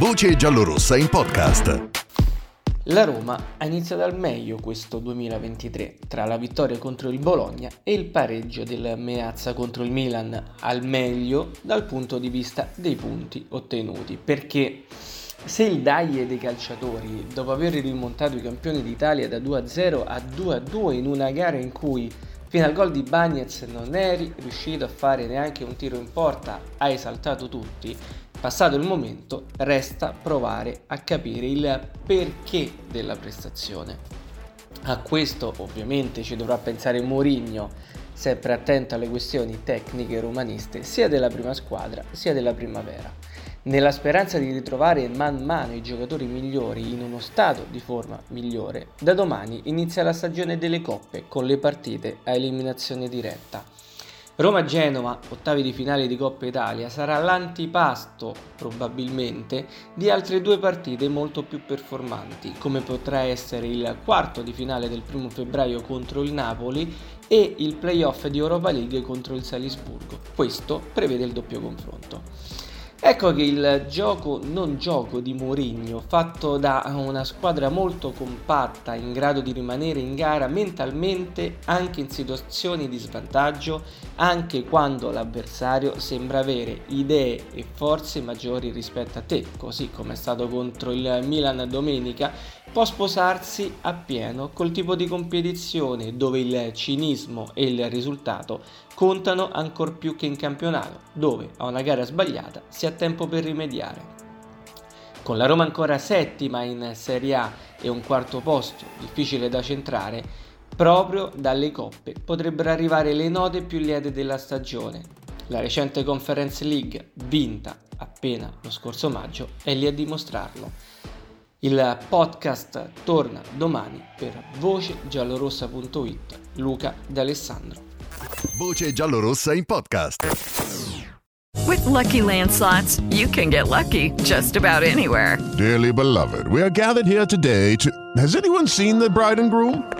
Voce giallorossa in podcast. La Roma ha iniziato al meglio questo 2023 tra la vittoria contro il Bologna e il pareggio del Meazza contro il Milan al meglio dal punto di vista dei punti ottenuti perché se il Dai dei calciatori dopo aver rimontato i campioni d'Italia da 2-0 a 2-2 in una gara in cui fino al gol di Bagnez non eri riuscito a fare neanche un tiro in porta ha esaltato tutti Passato il momento, resta provare a capire il perché della prestazione. A questo ovviamente ci dovrà pensare Mourinho, sempre attento alle questioni tecniche romaniste sia della prima squadra sia della primavera. Nella speranza di ritrovare man mano i giocatori migliori in uno stato di forma migliore, da domani inizia la stagione delle coppe con le partite a eliminazione diretta. Roma-Genova, ottavi di finale di Coppa Italia, sarà l'antipasto probabilmente di altre due partite molto più performanti, come potrà essere il quarto di finale del primo febbraio contro il Napoli e il playoff di Europa League contro il Salisburgo. Questo prevede il doppio confronto. Ecco che il gioco non gioco di Mourinho, fatto da una squadra molto compatta, in grado di rimanere in gara mentalmente anche in situazioni di svantaggio, anche quando l'avversario sembra avere idee e forze maggiori rispetto a te, così come è stato contro il Milan domenica, può sposarsi appieno col tipo di competizione dove il cinismo e il risultato contano ancor più che in campionato, dove a una gara sbagliata si ha tempo per rimediare. Con la Roma ancora settima in Serie A e un quarto posto difficile da centrare, proprio dalle coppe potrebbero arrivare le note più liete della stagione. La recente Conference League, vinta appena lo scorso maggio, è lì a dimostrarlo. Il podcast torna domani per vocegiallorossa.it. Luca D'Alessandro. Voce giallorossa in podcast. With Lucky Land slots, you can get lucky just about anywhere. Dearly beloved, we are gathered here today to. Has anyone seen the bride and groom?